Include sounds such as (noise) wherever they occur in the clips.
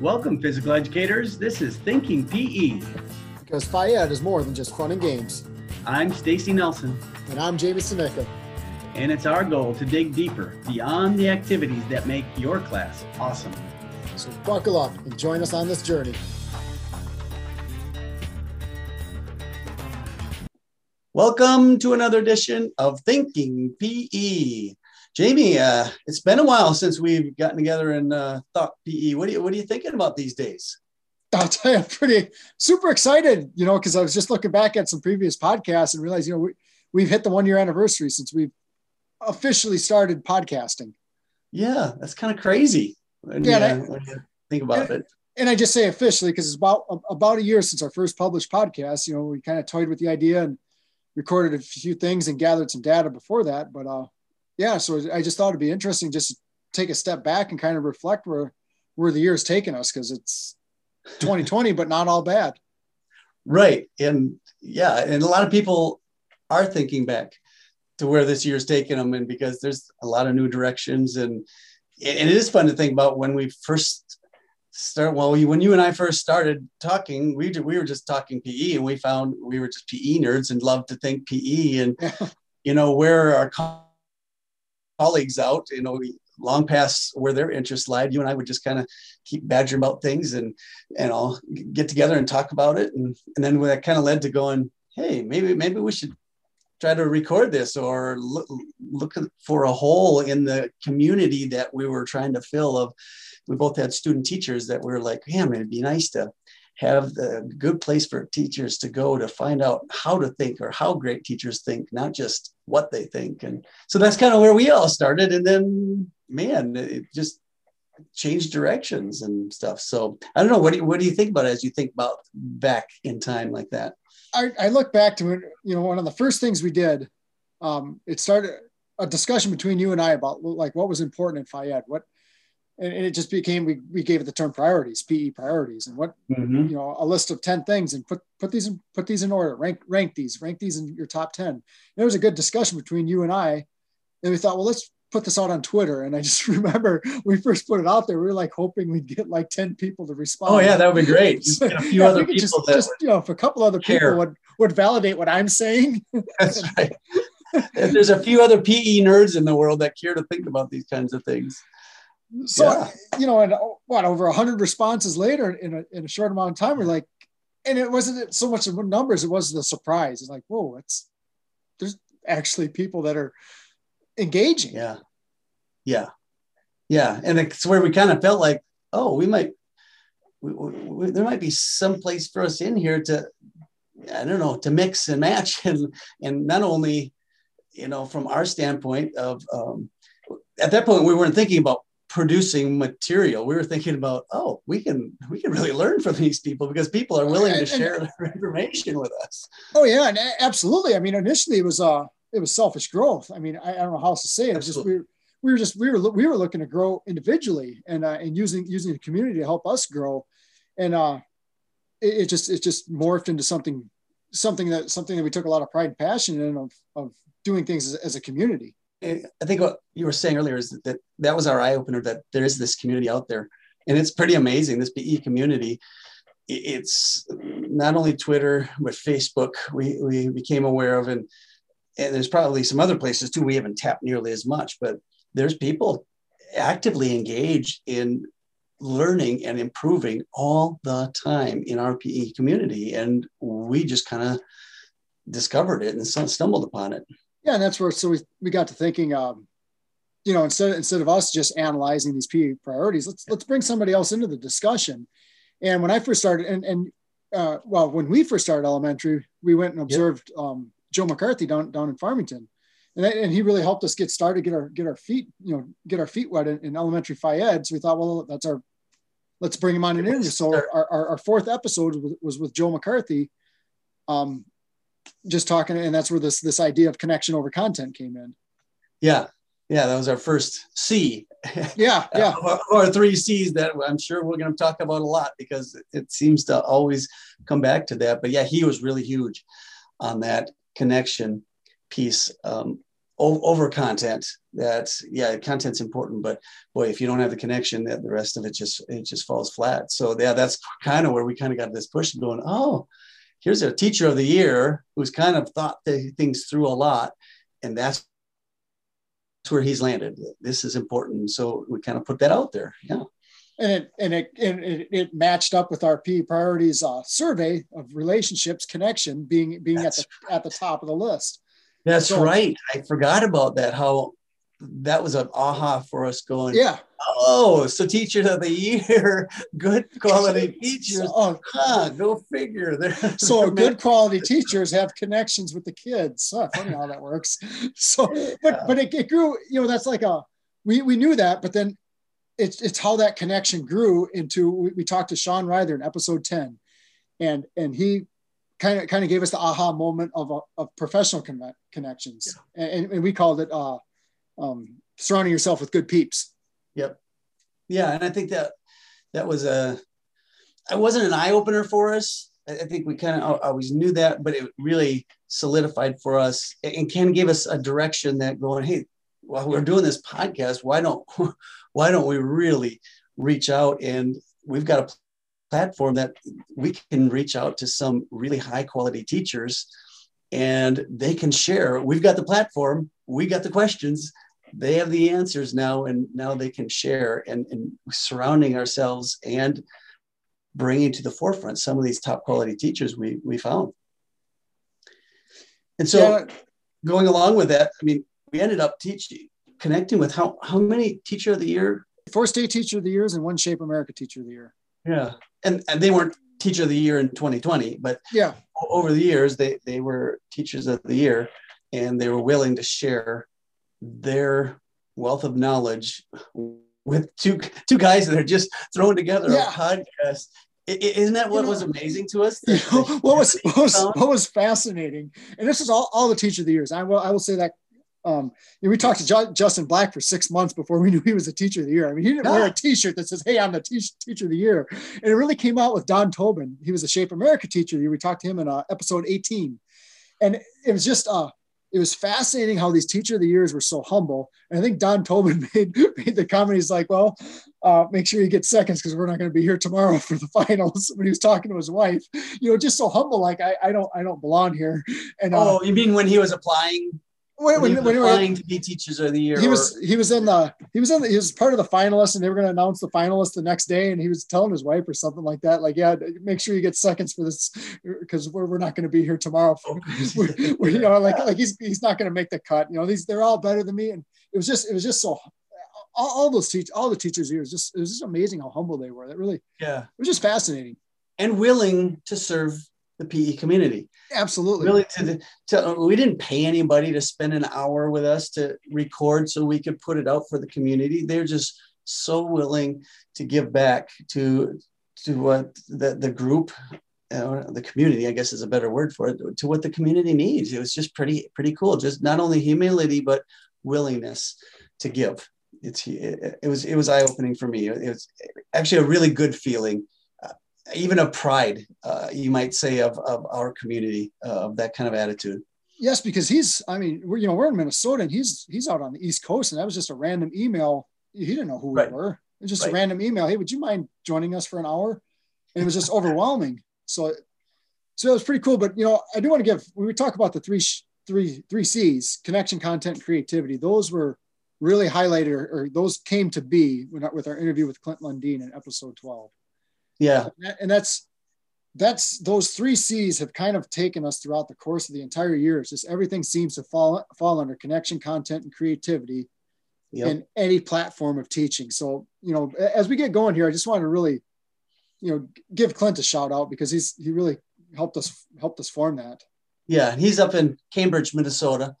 Welcome, physical educators. This is Thinking PE. Because Ed is more than just fun and games. I'm Stacy Nelson. And I'm Jamie Seneca. And it's our goal to dig deeper beyond the activities that make your class awesome. So buckle up and join us on this journey. Welcome to another edition of Thinking PE. Jamie, uh, it's been a while since we've gotten together and uh, thought PE. What are you What are you thinking about these days? I'll tell you, I'm pretty super excited. You know, because I was just looking back at some previous podcasts and realized, you know, we, we've hit the one year anniversary since we've officially started podcasting. Yeah, that's kind of crazy. When, yeah, you, I, when you think about and, it. And I just say officially because it's about about a year since our first published podcast. You know, we kind of toyed with the idea and recorded a few things and gathered some data before that. But uh, yeah, so I just thought it'd be interesting just to take a step back and kind of reflect where where the year has taken us because it's (laughs) 2020, but not all bad. Right, and yeah, and a lot of people are thinking back to where this year's taken them, and because there's a lot of new directions, and and it is fun to think about when we first start well when you and i first started talking we we were just talking pe and we found we were just pe nerds and loved to think pe and (laughs) you know where our colleagues out, you know, long past where their interests lied. You and I would just kind of keep badgering about things and and all get together and talk about it. And and then that kind of led to going, hey, maybe maybe we should try to record this or look, look for a hole in the community that we were trying to fill of we both had student teachers that were like, man, it'd be nice to have a good place for teachers to go to find out how to think or how great teachers think, not just what they think. And so that's kind of where we all started. And then, man, it just changed directions and stuff. So I don't know. What do you, what do you think about as you think about back in time like that? I, I look back to it, you know, one of the first things we did, um, it started a discussion between you and I about like what was important in Phy Ed, what, and, it just became we, we gave it the term priorities pe priorities. And what mm-hmm. you know a list of 10 things and put put these in put these in order rank rank these rank these in your top 10 and there was a good discussion between you and i and we thought well let's put this out on twitter. And i (laughs) just remember we first put it out there. We were like hoping we'd get like 10 people to respond. Oh yeah that would be great. (laughs) Just a few yeah, other people just, that just you know if a couple other care. people would would validate what i'm saying. (laughs) That's right. There's a few other pe nerds in the world that care to think about these kinds of things so yeah. you know, and what over hundred responses later in a, in a short amount of time, we're like, and it wasn't so much the numbers; it was the surprise. It's like, whoa, it's there's actually people that are engaging. Yeah, yeah, yeah, and it's where we kind of felt like, oh, we might, we, we, there might be some place for us in here to, I don't know, to mix and match, (laughs) and and not only, you know, from our standpoint of. Um, at that point, we weren't thinking about producing material. We were thinking about oh we can we can really learn from these people because people are willing to share their information with us. Oh yeah and absolutely. I mean initially it was uh it was selfish growth. I mean i, I don't know how else to say it, it was just we were, we were just we were we were looking to grow individually and uh, and using using the community to help us grow. And uh it, it just it just morphed into something something that something that we took a lot of pride and passion in of of doing things as, as a community I think what you were saying earlier is that that was our eye opener that there is this community out there, and it's pretty amazing. This PE community, it's not only Twitter but Facebook. We we became aware of, and and there's probably some other places too. We haven't tapped nearly as much, but there's people actively engaged in learning and improving all the time in our PE community, and we just kind of discovered it and stumbled upon it yeah, and that's where so we, we got to thinking, um, you know, instead instead of us just analyzing these PE priorities, let's let's bring somebody else into the discussion. And when I first started, and and uh, well, when we first started elementary, we went and observed yep. um, Joe McCarthy down down in Farmington, and that, and he really helped us get started, get our get our feet, you know, get our feet wet in, in elementary Phy Ed. So we thought, well, that's our let's bring him on an interview. So our, our, our fourth episode was, was with Joe McCarthy. Um, just talking and that's where this this idea of connection over content came in. Yeah. Yeah that was our first c. Yeah yeah. (laughs) Or, three c's that i'm sure we're going to talk about a lot because it seems to always come back to that. But yeah he was really huge on that connection piece um, over content. That yeah content's important but boy if you don't have the connection that the rest of it just it just falls flat. So yeah that's kind of where we kind of got this push going oh here's a teacher of the year who's kind of thought things through a lot and that's where he's landed this is important so we kind of put that out there yeah and it and it and it, it matched up with our P priorities uh, survey of relationships connection being being That's at the at the top of the list. That's so, right. I forgot about that. How that was an aha for us going. Yeah. Oh, so teacher of the year, (laughs) good quality (laughs) teachers. So, uh, huh, go figure. They're, so they're (laughs) good quality teachers have connections with the kids. Oh, funny how that works. So, yeah. but but it, it grew. You know, that's like a we we knew that, but then it's it's how that connection grew into. We, we talked to Sean Ryder in episode ten, and and he kind of kind of gave us the aha moment of, uh, of professional con- connections, yeah. and, and, we called it uh, um, surrounding yourself with good peeps. Yep. Yeah, and I think that that was a it wasn't an eye opener for us. I, think we kind of always knew that, but it really solidified for us and Ken gave us a direction that going, hey, while we're doing this podcast, why don't (laughs) why don't we really reach out and we've got a platform that we can reach out to some really high quality teachers and they can share. We've got the platform, we got the questions, they have the answers now, and now they can share and, and surrounding ourselves and bringing to the forefront some of these top quality teachers we, we found. And so, yeah. going along with that, I mean, we ended up teaching, connecting with how, how many teacher of the year? Four state teacher of the years and one Shape America teacher of the year. Yeah. And, and they weren't teacher of the year in 2020, but yeah, over the years, they, they were teachers of the year and they were willing to share their wealth of knowledge with two, two guys that are just thrown together yeah. a podcast isn't that what you know, was amazing to us? (laughs) You know, (laughs) what was what was (laughs) what was fascinating, and this is all, all the teacher of the years. I will I will say that um, we talked to Justin Black for six months before we knew he was a teacher of the year. I mean, he didn't wear a T-shirt that says, "Hey, I'm the te- teacher of the year," and it really came out with Don Tobin. He was a Shape America teacher. We talked to him in uh, episode 18, and it was just uh, it was fascinating how these teacher of the years were so humble. And I think Don Tobin (laughs) made, made the comment. He's like, "Well, uh, make sure you get seconds because we're not going to be here tomorrow (laughs) for the finals." When he was talking to his wife, you know, just so humble, like I, I don't I don't belong here. And uh, oh, you mean when he was applying? When, when, when, when to be teachers of the year. He was he was in the he was in the, he was part of the finalists, and they were going to announce the finalists the next day. And he was telling his wife or something like that, like, "Yeah, make sure you get seconds for this because we're, we're not going to be here tomorrow." Oh, (laughs) for, we're, we're, you know, like like he's he's not going to make the cut. You know, these they're all better than me, and it was just it was just so. All, all those teach all the teachers here was just it was just amazing how humble they were. That really yeah it was just fascinating and willing to serve the PE community. Absolutely. Really, to, the, to we didn't pay anybody to spend an hour with us to record so we could put it out for the community. They're just so willing to give back to to what the, the group uh, the community i guess is a better word for it to what the community needs it was just pretty pretty cool just not only humility but willingness to give it's it, it was it was eye-opening for me it was actually a really good feeling even a pride, uh, you might say, of, of our community, uh, of that kind of attitude. Yes, because he's, I mean, we're, you know, we're in Minnesota and he's, he's out on the East Coast. And that was just a random email. He didn't know who right. we were. It was just right. a random email. Hey, would you mind joining us for an hour? And it was just (laughs) overwhelming. So, so it was pretty cool. But, you know, I do want to give, when we talk about the three, three, three C's, connection, content, creativity, those were really highlighted or, or those came to be with our interview with Clint Lundeen in episode 12. Yeah. And that's that's those three C's have kind of taken us throughout the course of the entire year. It's just everything seems to fall fall under connection, content, and creativity yep. in any platform of teaching. So, you know, as we get going here, I just want to really, you know, give Clint a shout out because he's he really helped us helped us form that. Yeah, he's up in Cambridge, Minnesota.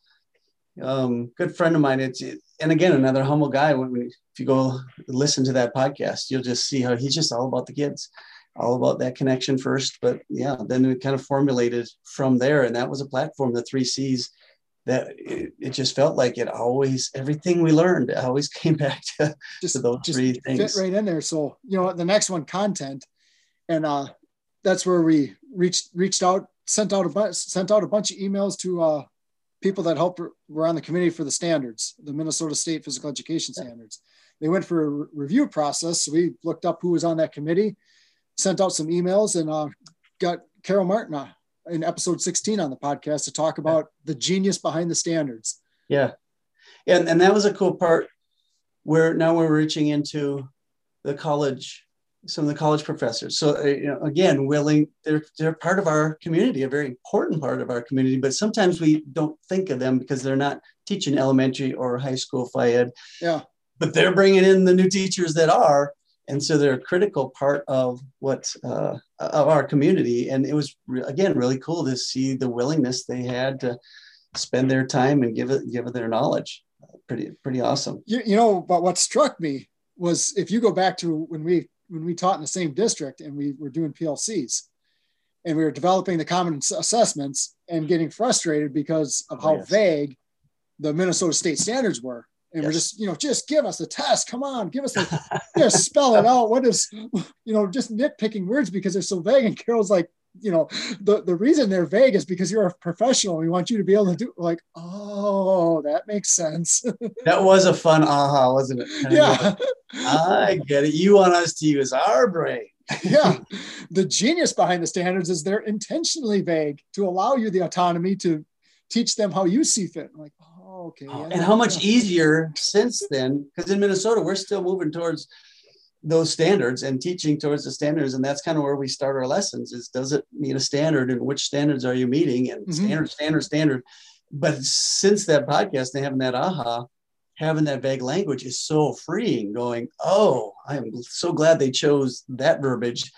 Um, good friend of mine. It's and again another humble guy. When we, if you go listen to that podcast, you'll just see how he's just all about the kids, all about that connection first. But yeah, then we kind of formulated from there, and that was a platform, the three C's. That it, it just felt like it always everything we learned always (laughs) came back to, just, to those just three things. Fit right in there. So you know the next one, content, and uh, that's where we reached reached out, sent out a bunch, sent out a bunch of emails to uh, people that helped were on the committee for the standards, the Minnesota State Physical Education Standards. They went for a re- review process. So we looked up who was on that committee, sent out some emails, and uh, got Carol Martin uh, in episode 16 on the podcast to talk about the genius behind the standards. Yeah. And, and that was a cool part where now we're reaching into the college some of the college professors. So uh, you know, again, willing they're they're part of our community, a very important part of our community. But sometimes we don't think of them because they're not teaching elementary or high school phy ed. Yeah. But they're bringing in the new teachers that are, and so they're a critical part of what uh, of our community. And it was again really cool to see the willingness they had to spend their time and give it give it their knowledge. Pretty pretty awesome. You, you know, but what struck me was if you go back to when we when we taught in the same district and we were doing PLCs and we were developing the common assessments and getting frustrated because of oh, how oh, yes. vague the Minnesota state standards were. And yes. we're just, you know, just give us a test. Come on, give us the, (laughs) just spell it out. What is, you know, just nitpicking words because they're so vague. And Carol's like, you know, the, the reason they're vague is because you're a professional. We want you to be able to do like, oh, that makes sense. (laughs) that was a fun aha, wasn't it? yeah. I get it. You want us to use our brain. (laughs) yeah. (laughs) The genius behind the standards is they're intentionally vague to allow you the autonomy to teach them how you see fit. I'm like, oh, okay. Oh, yeah, and how much easier since then, because in Minnesota, we're still moving towards those standards and teaching towards the standards and that's kind of where we start our lessons is does it meet a standard and which standards are you meeting and mm-hmm. standard standard standard but since that podcast and having that aha having that vague language is so freeing going oh i'm so glad they chose that verbiage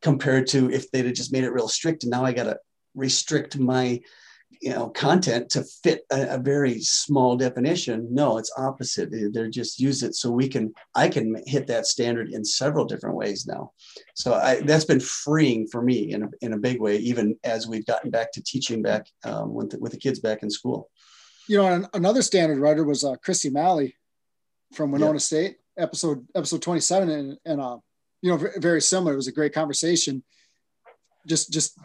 compared to if they'd have just made it real strict and now i got to restrict my you know content to fit a, a, very small definition. No it's opposite. They're just use it so we can i can hit that standard in several different ways now. So I, that's been freeing for me in a, in a big way even as we've gotten back to teaching back um, with, the, with the kids back in school. You know another standard writer was uh, Kristi Mally from winona state episode episode 27 and, and uh, you know very similar. It was a great conversation. Just just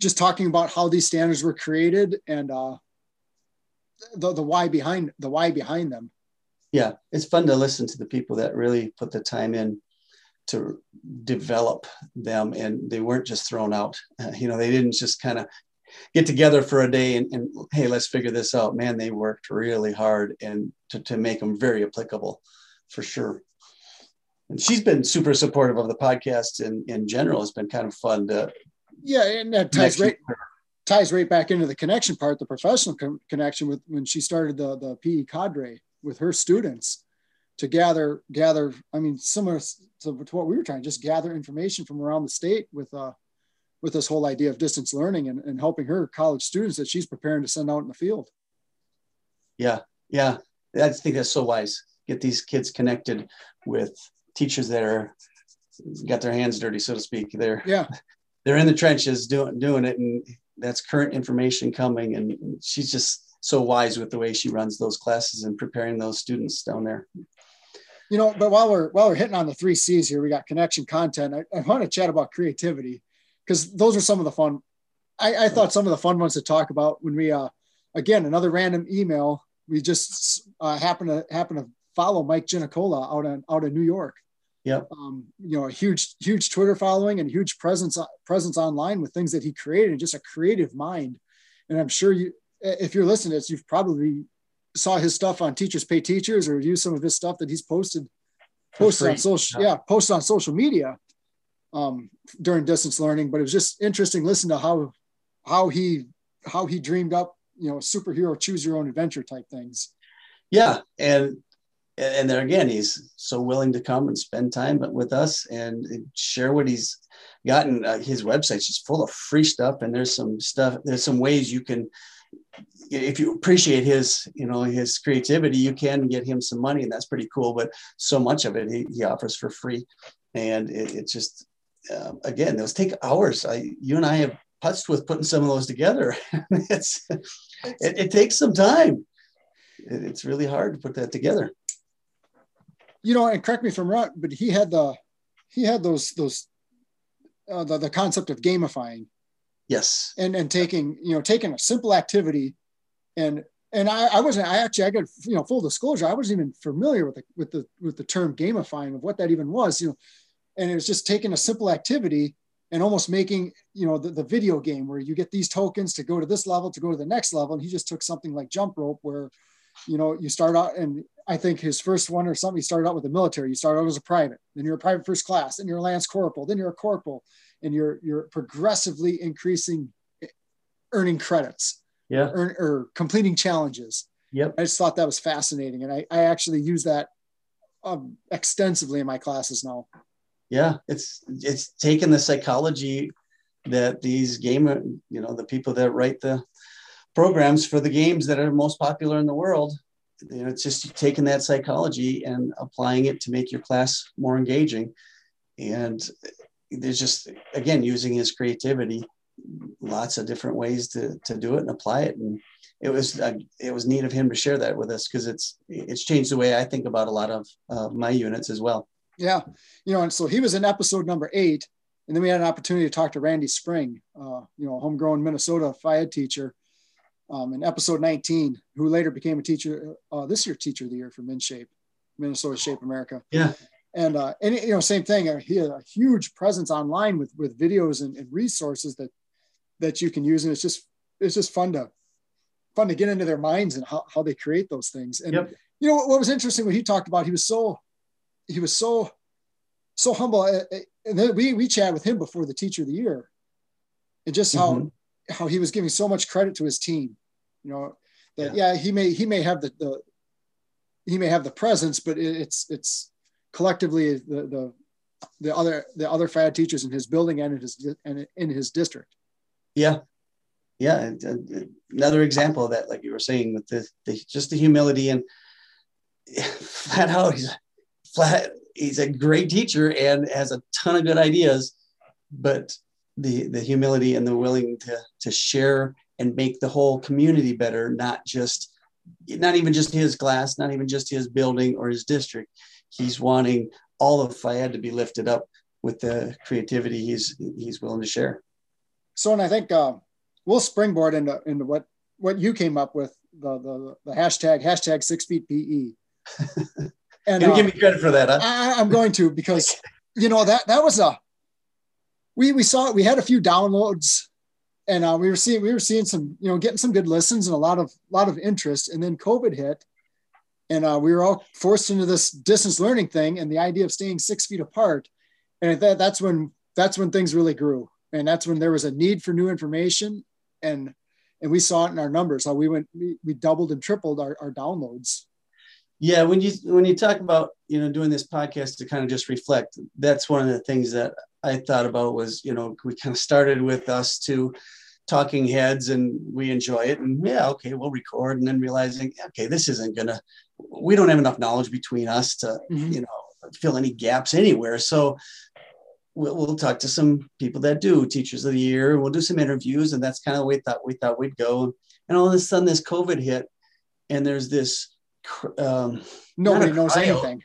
just talking about how these standards were created and uh, the, the why behind the why behind them. Yeah, it's fun to listen to the people that really put the time in to develop them, and they weren't just thrown out. Uh, (laughs) you know, they didn't just kind of get together for a day and, and, hey, let's figure this out. Man, they worked really hard and to, to make them very applicable, for sure. And she's been super supportive of the podcast in, in general. It's been kind of fun to yeah, and that ties right ties right back into the connection part, the professional co- connection with when she started the the PE cadre with her students to gather gather. I mean, similar to, what we were trying, just gather information from around the state with uh with this whole idea of distance learning and, and helping her college students that she's preparing to send out in the field. Yeah, yeah, I think that's so wise. Get these kids connected with teachers that are got their hands dirty, so to speak. They're yeah, they're in the trenches doing doing it, and that's current information coming. And she's just so wise with the way she runs those classes and preparing those students down there. You know, but while we're while we're hitting on the three C's here, we got connection, content. I, I want to chat about creativity because those are some of the fun. I, I thought some of the fun ones to talk about when we, uh, again, another random email. We just uh, happen to happen to follow Mike Ginicola out in out in New York, Yep. Um, you know, a huge, huge Twitter following and huge presence presence online with things that he created and just a creative mind. And I'm sure you, if you're listening to this, you've probably saw his stuff on Teachers Pay Teachers or used some of his stuff that he's posted posted on social, yeah. yeah, posted on social media um, during distance learning. But it was just interesting listen to how how he how he dreamed up, you know, superhero choose your own adventure type things. Yeah, and and there again, he's so willing to come and spend time with us and share what he's gotten. Uh, his website's just full of free stuff, and there's some stuff. There's some ways you can, if you appreciate his, you know, his creativity, you can get him some money, and that's pretty cool. But so much of it he, he offers for free, and it, it just, uh, again, those take hours. I, you and I have putzed with putting some of those together. (laughs) it's, it, it takes some time. it's really hard to put that together you know, and correct me if I'm wrong, but he had the he had those those uh, the, the concept of gamifying. Yes. And and taking you know taking a simple activity and and I, I wasn't I actually I got you know full disclosure I wasn't even familiar with the with the with the term gamifying of what that even was you know and it was just taking a simple activity and almost making you know the, the video game where you get these tokens to go to this level to go to the next level and he just took something like jump rope where you know you start out and i think his first one or something he started out with the military. You start out as a private then you're a private first class then you're a lance corporal then you're a corporal and you're you're progressively increasing earning credits. Yeah. Earn, or completing challenges. Yep. I just thought that was fascinating and i, I actually use that um, extensively in my classes now. Yeah it's it's taken the psychology that these game you know the people that write the programs for the games that are most popular in the world you know it's just taking that psychology and applying it to make your class more engaging. And there's just again using his creativity lots of different ways to, to do it and apply it. And it was uh, it was neat of him to share that with us because it's it's changed the way i think about a lot of uh, my units as well. Yeah, you know, and so he was in episode number eight, and then we had an opportunity to talk to Randy Spring, uh, you know, homegrown Minnesota Phy Ed teacher, um, in episode 19, who later became a teacher uh, this year, teacher of the year for MnShape, Minnesota Shape America. Yeah. And uh, and you know, same thing. Uh, he had a huge presence online with with videos and, and resources that that you can use, and it's just it's just fun to fun to get into their minds and how, how they create those things. And yep. you know what, what was interesting when he talked about he was so he was so so humble. And then we we chatted with him before the teacher of the year, and just how mm-hmm. how he was giving so much credit to his team. You know that yeah, yeah he may he may have the, the he may have the presence, but it's it's collectively the the the other the other Phy Ed teachers in his building and in his and in his district. Yeah, yeah. Another example of that, like you were saying, with the, the just the humility and (laughs) flat out, he's flat he's a great teacher and has a ton of good ideas but the the humility and the willing to to share and make the whole community better not just not even just his class not even just his building or his district he's wanting all of Phy Ed to be lifted up with the creativity he's he's willing to share so and i think uh, we'll springboard into into what what you came up with the the, the hashtag hashtag six feet pe (laughs) And uh, give me credit for that. Huh? I, am going to because you know that that was a we we saw we had a few downloads and uh, we were seeing we were seeing some you know getting some good listens and a lot of lot of interest. And then COVID hit and uh, we were all forced into this distance learning thing and the idea of staying six feet apart. And that, that's when that's when things really grew. And that's when there was a need for new information and and we saw it in our numbers. How we went we, we doubled and tripled our, our downloads. Yeah when you when you talk about you know doing this podcast to kind of just reflect that's one of the things that i thought about was you know we kind of started with us two talking heads and we enjoy it and yeah okay we'll record and then realizing okay this isn't gonna we don't have enough knowledge between us to mm-hmm. you know fill any gaps anywhere so we'll, we'll talk to some people that do teachers of the year we'll do some interviews and that's kind of the way thought we thought we'd go and all of a sudden this covid hit and there's this um, nobody knows anything.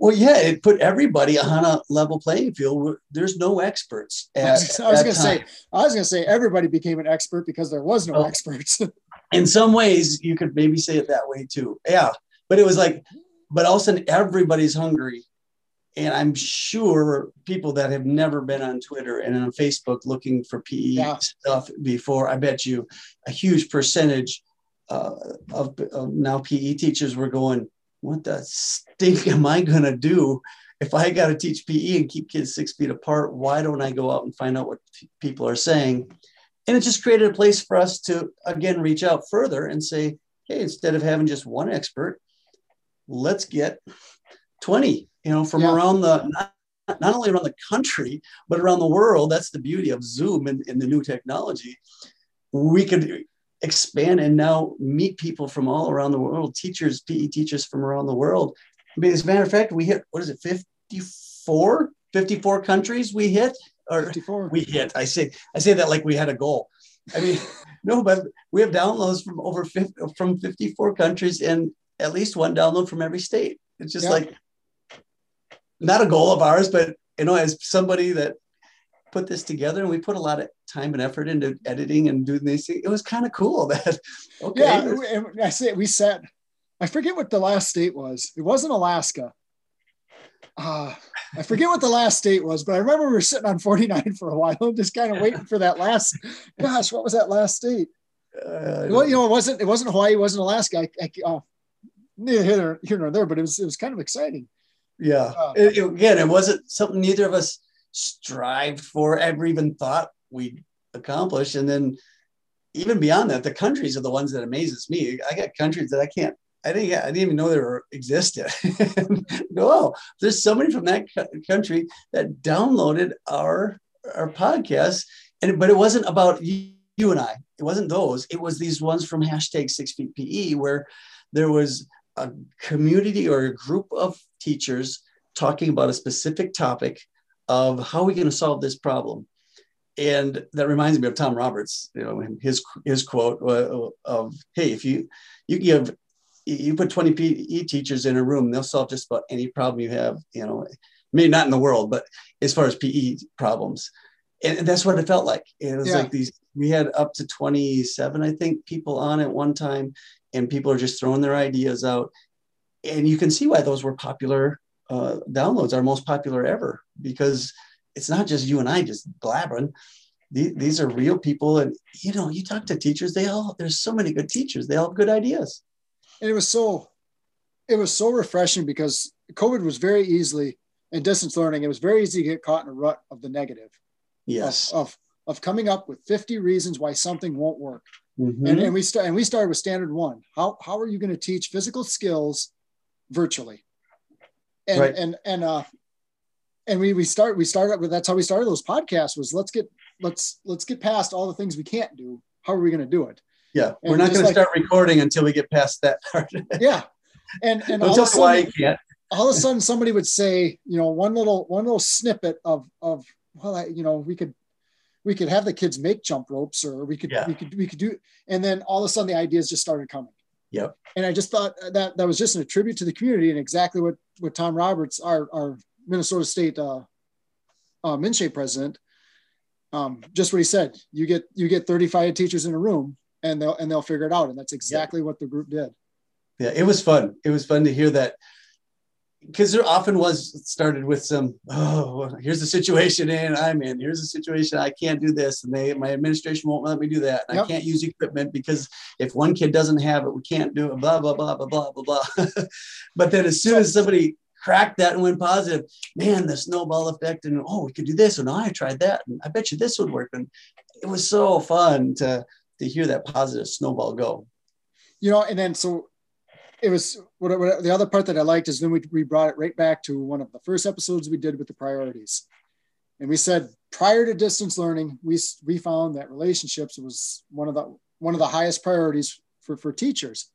Well, yeah, it put everybody on a level playing field. There's no experts. At, I was, was going to say, I was going to say, everybody became an expert because there was no oh. experts. (laughs) in some ways, you could maybe say it that way too. Yeah, but it was like, but all of a sudden, everybody's hungry, and I'm sure people that have never been on Twitter and on Facebook looking for PE yeah. stuff before, I bet you a huge percentage uh, of, of now PE teachers were going, what the stink am I going to do if I got to teach PE and keep kids six feet apart? Why don't I go out and find out what people are saying? And it just created a place for us to, again, reach out further and say, hey, instead of having just one expert, let's get 20, you know, from yeah. around the, not, not, only around the country, but around the world. That's the beauty of Zoom and, and the new technology. We could expand and now meet people from all around the world, teachers, PE teachers from around the world. I mean, as a matter of fact, we hit, what is it, 54? 54 countries we hit? Or 54. we hit. I say, I say that like we had a goal. I mean, (laughs) no, but we have downloads from over 50, from 54 countries and at least one download from every state. It's just like not a goal of ours, but you know, as somebody that put this together and we put a lot of time and effort into editing and doing these things. It was kind of cool (laughs) that okay. Yeah, I say we sat. I forget what the last state was. It wasn't Alaska. Uh, I forget what the last state was, but I remember we were sitting on 49 for a while, (laughs) just kind of waiting for that last. Gosh, what was that last state? Uh, well, you know, it wasn't. It wasn't Hawaii. It wasn't Alaska. I, I, uh, neither here, here nor there, but it was. It was kind of exciting. Yeah. Uh, it, it, again, it wasn't something neither of us strived for, ever even thought we'd accomplish, and then even beyond that, the countries are the ones that amazes me. I got countries that I can't I didn't, I didn't even know they were existed. (laughs) oh, there's somebody from that country that downloaded our our podcast, and but it wasn't about you, you and I. It wasn't those. It was these ones from hashtag Six Feet PE, where there was a community or a group of teachers talking about a specific topic of how are we going to solve this problem. And that reminds me of Tom Roberts, you know, his his quote uh, of, "Hey, if you you give you put 20 PE teachers in a room, they'll solve just about any problem you have, you know, maybe not in the world, but as far as PE problems. And that's what it felt like. It was yeah. like these, we had up to 27, I think, people on at one time, and people are just throwing their ideas out. And you can see why those were popular uh, downloads, our most popular ever, because it's not just you and I just blabbering. These, these are real people. And, you know, you talk to teachers, they all, there's so many good teachers, they all have good ideas and it was so it was so refreshing because COVID was very easily and distance learning. It was very easy to get caught in a rut of the negative. Yes. Of, of, of coming up with 50 reasons why something won't work. Mm-hmm. And, and we start and we started with standard one. How, how are you going to teach physical skills virtually? And right. and and uh and we we start we started with that's how we started those podcasts was let's get let's let's get past all the things we can't do. How are we going to do it? Yeah, we're not going to start recording until we get past that part. (laughs) yeah, and and all of, sudden, why you can't. all of a sudden, somebody would say, you know, one little one little snippet of of well, I, you know, we could we could have the kids make jump ropes, or we could yeah. we could we could do, and then all of a sudden the ideas just started coming. Yep. And I just thought that that was just an attribute to the community and exactly what what Tom Roberts, our our Minnesota State uh, uh, president, um, just what he said. You get you get 35 teachers in a room and they'll and they'll figure it out. And that's exactly yeah. what the group did. Yeah, it was fun. It was fun to hear that because there often was started with some oh here's the situation and i'm in here's the situation i can't do this and they my administration won't let me do that and yep. i can't use equipment because if one kid doesn't have it we can't do it blah blah blah blah blah blah blah (laughs) but then as soon as somebody cracked that and went positive man the snowball effect and oh we could do this and oh, i tried that and i bet you this would work and it was so fun to to hear that positive snowball go. You know, and then so it was what, what, the other part that I liked is then we, we brought it right back to one of the first episodes we did with the priorities. And we said prior to distance learning, we, we found that relationships was one of the one of the highest priorities for, for teachers.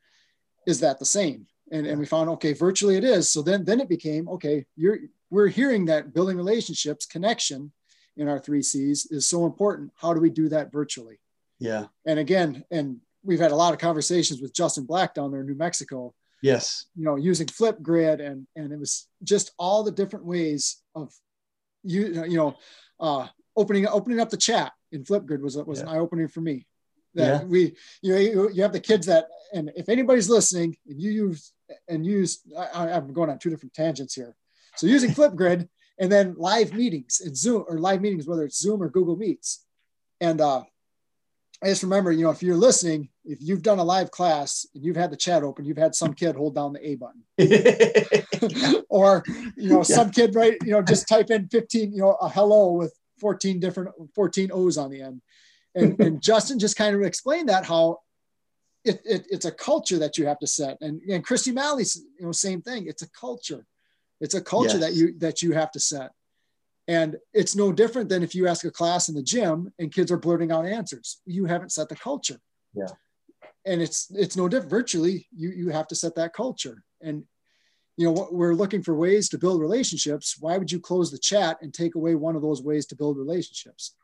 Is that the same? And, and we found okay, virtually it is. So then then it became okay, you're we're hearing that building relationships, connection in our three C's is so important. How do we do that virtually? Yeah. And again, and we've had a lot of conversations with Justin Black down there in New Mexico. Yes. You know, using Flipgrid and and it was just all the different ways of you you know uh, opening opening up the chat in Flipgrid was was yeah. an eye opening for me. That yeah. we you know you, you have the kids that and if anybody's listening and you use and use I, I'm going on two different tangents here. So using Flipgrid (laughs) and then live meetings and Zoom or live meetings whether it's Zoom or Google Meets and uh, I just remember, you know, if you're listening, if you've done a live class and you've had the chat open, you've had some kid hold down the A button. (laughs) or, you know, yeah. some kid, right, you know, just type in 15, you know, a hello with 14 different 14 O's on the end. And, (laughs) and Justin just kind of explained that how it, it, it's a culture that you have to set. And, and Kristi Mally's, you know, same thing. It's a culture. It's a culture yes. that you that you have to set. And it's no different than if you ask a class in the gym and kids are blurting out answers. You haven't set the culture. Yeah. And it's it's no different. Virtually, you you have to set that culture. And you know, we're looking for ways to build relationships. Why would you close the chat and take away one of those ways to build relationships?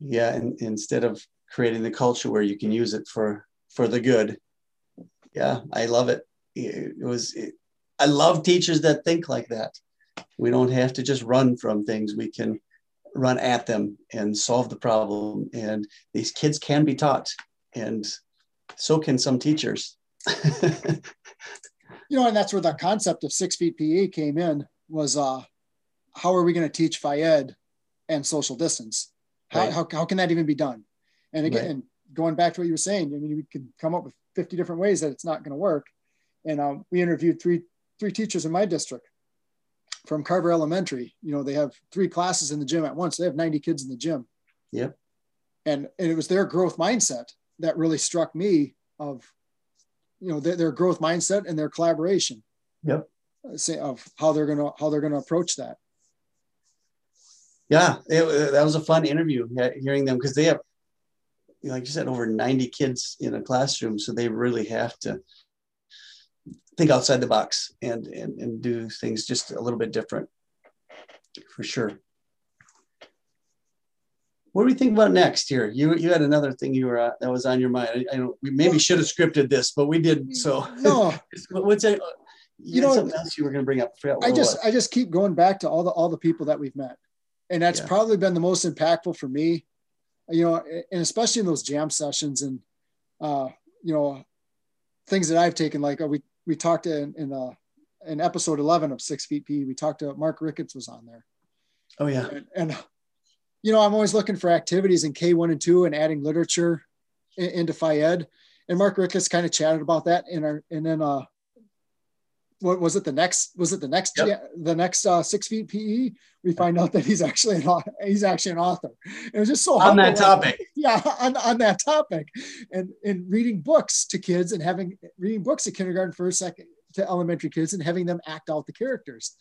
Yeah, and instead of creating the culture where you can use it for for the good. Yeah, I love it. It was. It, I love teachers that think like that we don't have to just run from things we can run at them and solve the problem. And these kids can be taught, and so can some teachers. (laughs) you know, and that's where the concept of six feet PE came in was uh, how are we going to teach Phy Ed and social distance? How, right. how, how can that even be done? And again, right. and going back to what you were saying, I mean, we could come up with 50 different ways that it's not going to work. And um, we interviewed three three teachers in my district from Carver Elementary. You know, they have three classes in the gym at once. They have 90 kids in the gym. Yep. And, and it was their growth mindset that really struck me of, you know, their, their growth mindset and their collaboration. Yep. Uh, say of how they're gonna how they're gonna approach that. Yeah, it, uh, that was a fun interview hearing them because they have, like you said, over 90 kids in a classroom, so they really have to think outside the box and, and, and do things just a little bit different for sure. What do we think about next here? You you had another thing you were uh, that was on your mind. I, I we maybe should have scripted this, but we did. So (laughs) no, (laughs) what's it? You, you know something else you were going to bring up? I just I just keep going back to all the all the people that we've met, and that's yeah. probably been the most impactful for me. You know, and especially in those jam sessions and uh, you know things that I've taken. Like we we talked in in, uh, in episode 11 of Six Feet P. We talked to Mark Ricketts was on there. Oh yeah. And, and you know, I'm always looking for activities in K1 and 2 and adding literature in, into Phy Ed. And Mark Ricketts kind of chatted about that in our, and then uh, what was it the next was it the next yep. the next uh, six feet PE? We find out that he's actually an he's actually an author. It was just so on that topic. (laughs) yeah, on, on that topic, and and reading books to kids and having reading books at kindergarten, first, second to elementary kids, and having them act out the characters.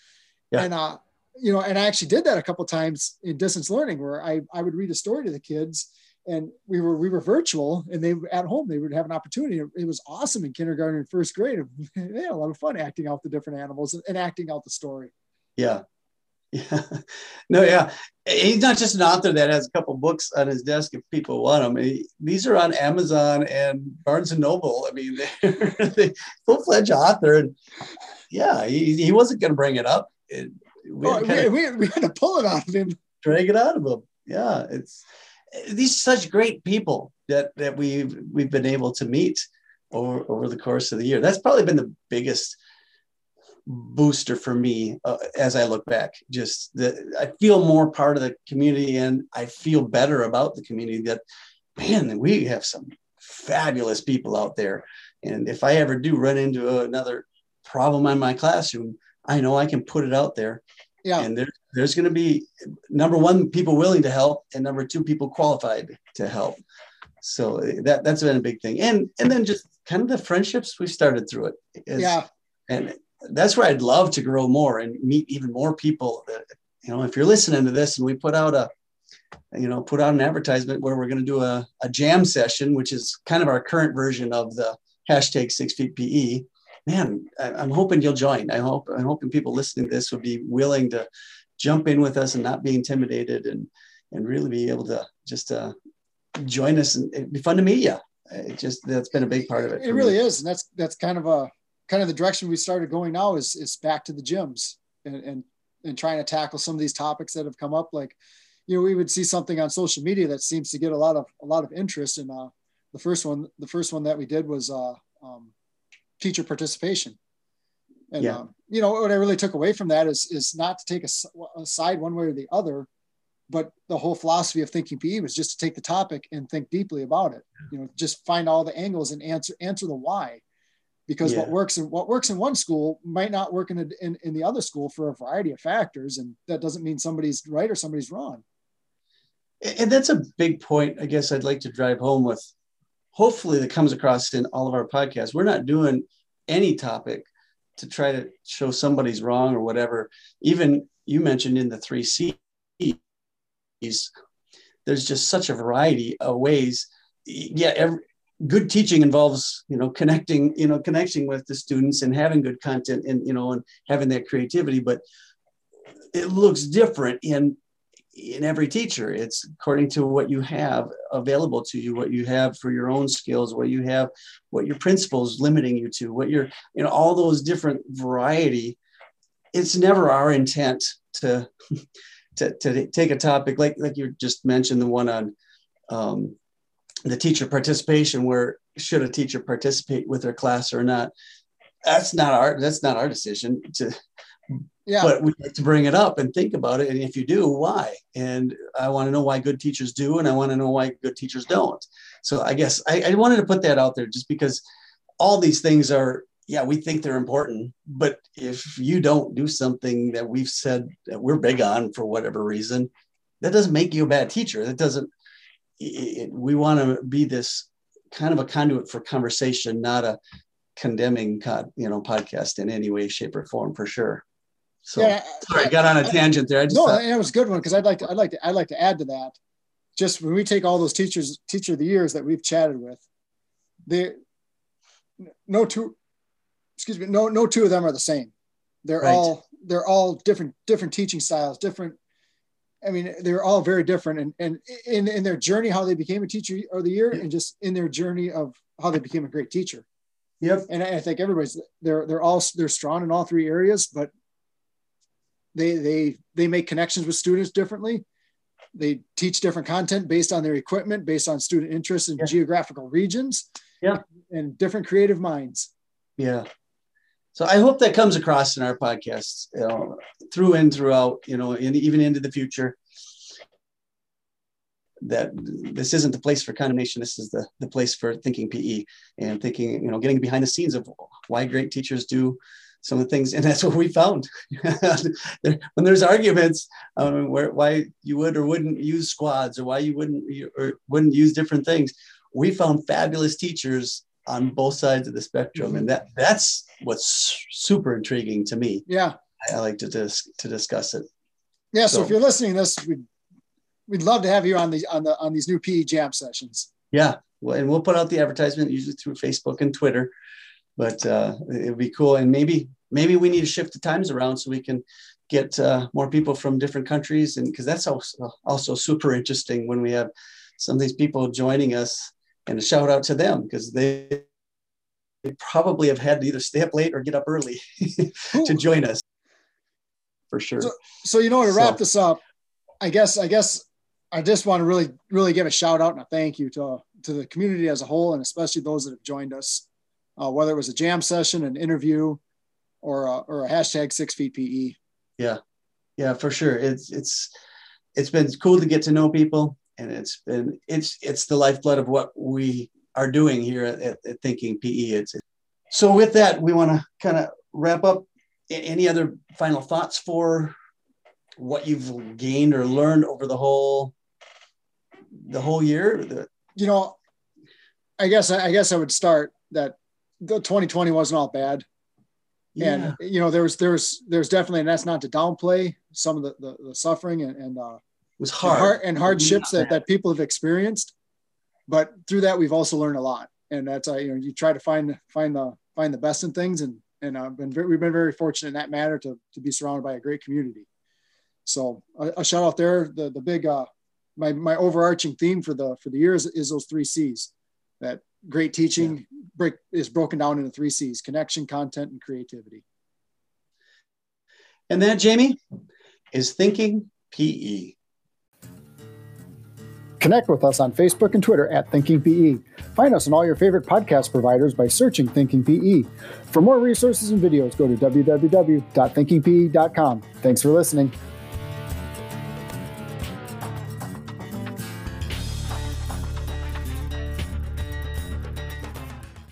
Yeah. And uh, you know, and I actually did that a couple times in distance learning, where I I would read a story to the kids and we were we were virtual and they at home they would have an opportunity. It was awesome in kindergarten and first grade. (laughs) They had a lot of fun acting out the different animals and acting out the story. Yeah. (laughs) Yeah. No yeah. He's not just an author that has a couple books on his desk if people want them. He, these are on amazon and barnes and noble. I mean (laughs) they're full-fledged author and yeah he, he wasn't going to bring it up. It, we, oh, we, we, we had to pull it out of him. Drag it out of him. Yeah it's these such great people that that we've we've been able to meet over over the course of the year. That's probably been the biggest booster for me uh, as I look back. Just that I feel more part of the community, and I feel better about the community. That man, we have some fabulous people out there, and if I ever do run into another problem in my classroom, I know I can put it out there. Yeah. And there, there's going to be number one people willing to help and number two people qualified to help. So eh, that that's been a big thing. And and then just kind of the friendships we started through it is, yeah. And that's where i'd love to grow more and meet even more people that, you know if you're listening to this and we put out a you know put out an advertisement where we're going to do a, a jam session which is kind of our current version of the hashtag six feet pe man i'm hoping you'll join. I hope i'm hoping people listening to this would be willing to jump in with us and not be intimidated and and really be able to just uh, join us and it'd be fun to meet you. It just that's been a big part of it. It really me. is, and that's that's kind of a kind of the direction we started going now is is back to the gyms and and and trying to tackle some of these topics that have come up. Like, you know, we would see something on social media that seems to get a lot of a lot of interest. And uh, the first one, the first one that we did was uh, um, teacher participation. And yeah. um, you know what I really took away from that is is not to take a, a, side one way or the other, but the whole philosophy of thinking PE was just to take the topic and think deeply about it. You know, just find all the angles and answer answer the why, because yeah. what works in what works in one school might not work in, a, in in the other school for a variety of factors, and that doesn't mean somebody's right or somebody's wrong. And that's a big point. I guess I'd like to drive home with. Hopefully, that comes across in all of our podcasts. We're not doing any topic to try to show somebody's wrong or whatever. Even you mentioned in the three C's, there's just such a variety of ways. Yeah, every, good teaching involves you know connecting you know connecting with the students and having good content and you know and having that creativity but it looks different in in every teacher. It's according to what you have available to you, what you have for your own skills, what you have, what your principals limiting you to, what you're, you know, all those different variety. It's never our intent to (laughs) to, to take a topic like like you just mentioned, the one on um, the teacher participation, where should a teacher participate with their class or not? That's not our that's not our decision to yeah. But we like to bring it up and think about it. And if you do, why? And I want to know why good teachers do, and I want to know why good teachers don't. So I guess I, I wanted to put that out there just because all these things are, yeah, we think they're important. But if you don't do something that we've said that we're big on for whatever reason, that doesn't make you a bad teacher. That doesn't, it, we want to be this kind of a conduit for conversation, not a condemning, you know, podcast in any way, shape, or form for sure. So yeah, sorry, I got on a tangent there. I just no, thought, it was a good one because I'd like to, I'd like to, I'd like to add to that. Just when we take all those teachers, teacher of the years that we've chatted with, they, no two, excuse me, no, no two of them are the same. They're right. all, they're all different, different teaching styles, different. I mean, they're all very different, and and in in their journey, how they became a teacher of the year, and just in their journey of how they became a great teacher. Yep. And I think everybody's they're they're all they're strong in all three areas, but they they they make connections with students differently. They teach different content based on their equipment based on student interests and yeah. geographical regions. Yeah. And different creative minds. Yeah. So i hope that comes across in our podcasts you know, through and throughout you know and even into the future. That this isn't the place for condemnation. This is the, the place for thinking pe and thinking you know getting behind the scenes of why great teachers do some of the things, and that's what we found. (laughs) when there's arguments um, where why you would or wouldn't use squads or why you wouldn't or wouldn't use different things, we found fabulous teachers on both sides of the spectrum, and that that's what's super intriguing to me. Yeah, I, I like to dis- to discuss it. Yeah, so, so if you're listening to this, we'd we'd love to have you on the on the on these new PE jam sessions. Yeah, well, and we'll put out the advertisement usually through Facebook and Twitter but uh, it would be cool. And maybe maybe we need to shift the times around so we can get uh, more people from different countries, and because that's also also super interesting when we have some of these people joining us. And a shout out to them because they, they probably have had to either stay up late or get up early (laughs) to join us for sure. So, so you know to wrap so, this up, I guess I guess I just want to really really give a shout out and a thank you to to the community as a whole, and especially those that have joined us uh, whether it was a jam session, an interview, or a, or a hashtag six feet PE. Yeah, yeah, for sure. It's it's it's been cool to get to know people, and it's been it's it's the lifeblood of what we are doing here at, at, at Thinking PE. It's so with that, we want to kind of wrap up. Any other final thoughts for what you've gained or learned over the whole the whole year? The, you know, I guess I guess I would start that 2020 wasn't all bad. Yeah. And you know, there's there's there's definitely, and that's not to downplay some of the the, the suffering and, and uh, it was hard and, hard, and hardships that, that people have experienced. But through that, we've also learned a lot, and that's uh, you know you try to find find the find the best in things, and and uh, been very, we've been very fortunate in that matter to to be surrounded by a great community. So a, a shout out there. The the big uh, my my overarching theme for the for the year is, is those three C's that great teaching yeah. break is broken down into three C's connection, content, and creativity. And that, Jamie, is thinking PE. Connect with us on Facebook and Twitter at Thinking PE. Find us on all your favorite podcast providers by searching Thinking PE. For more resources and videos, go to www.thinkingpe.com. Thanks for listening.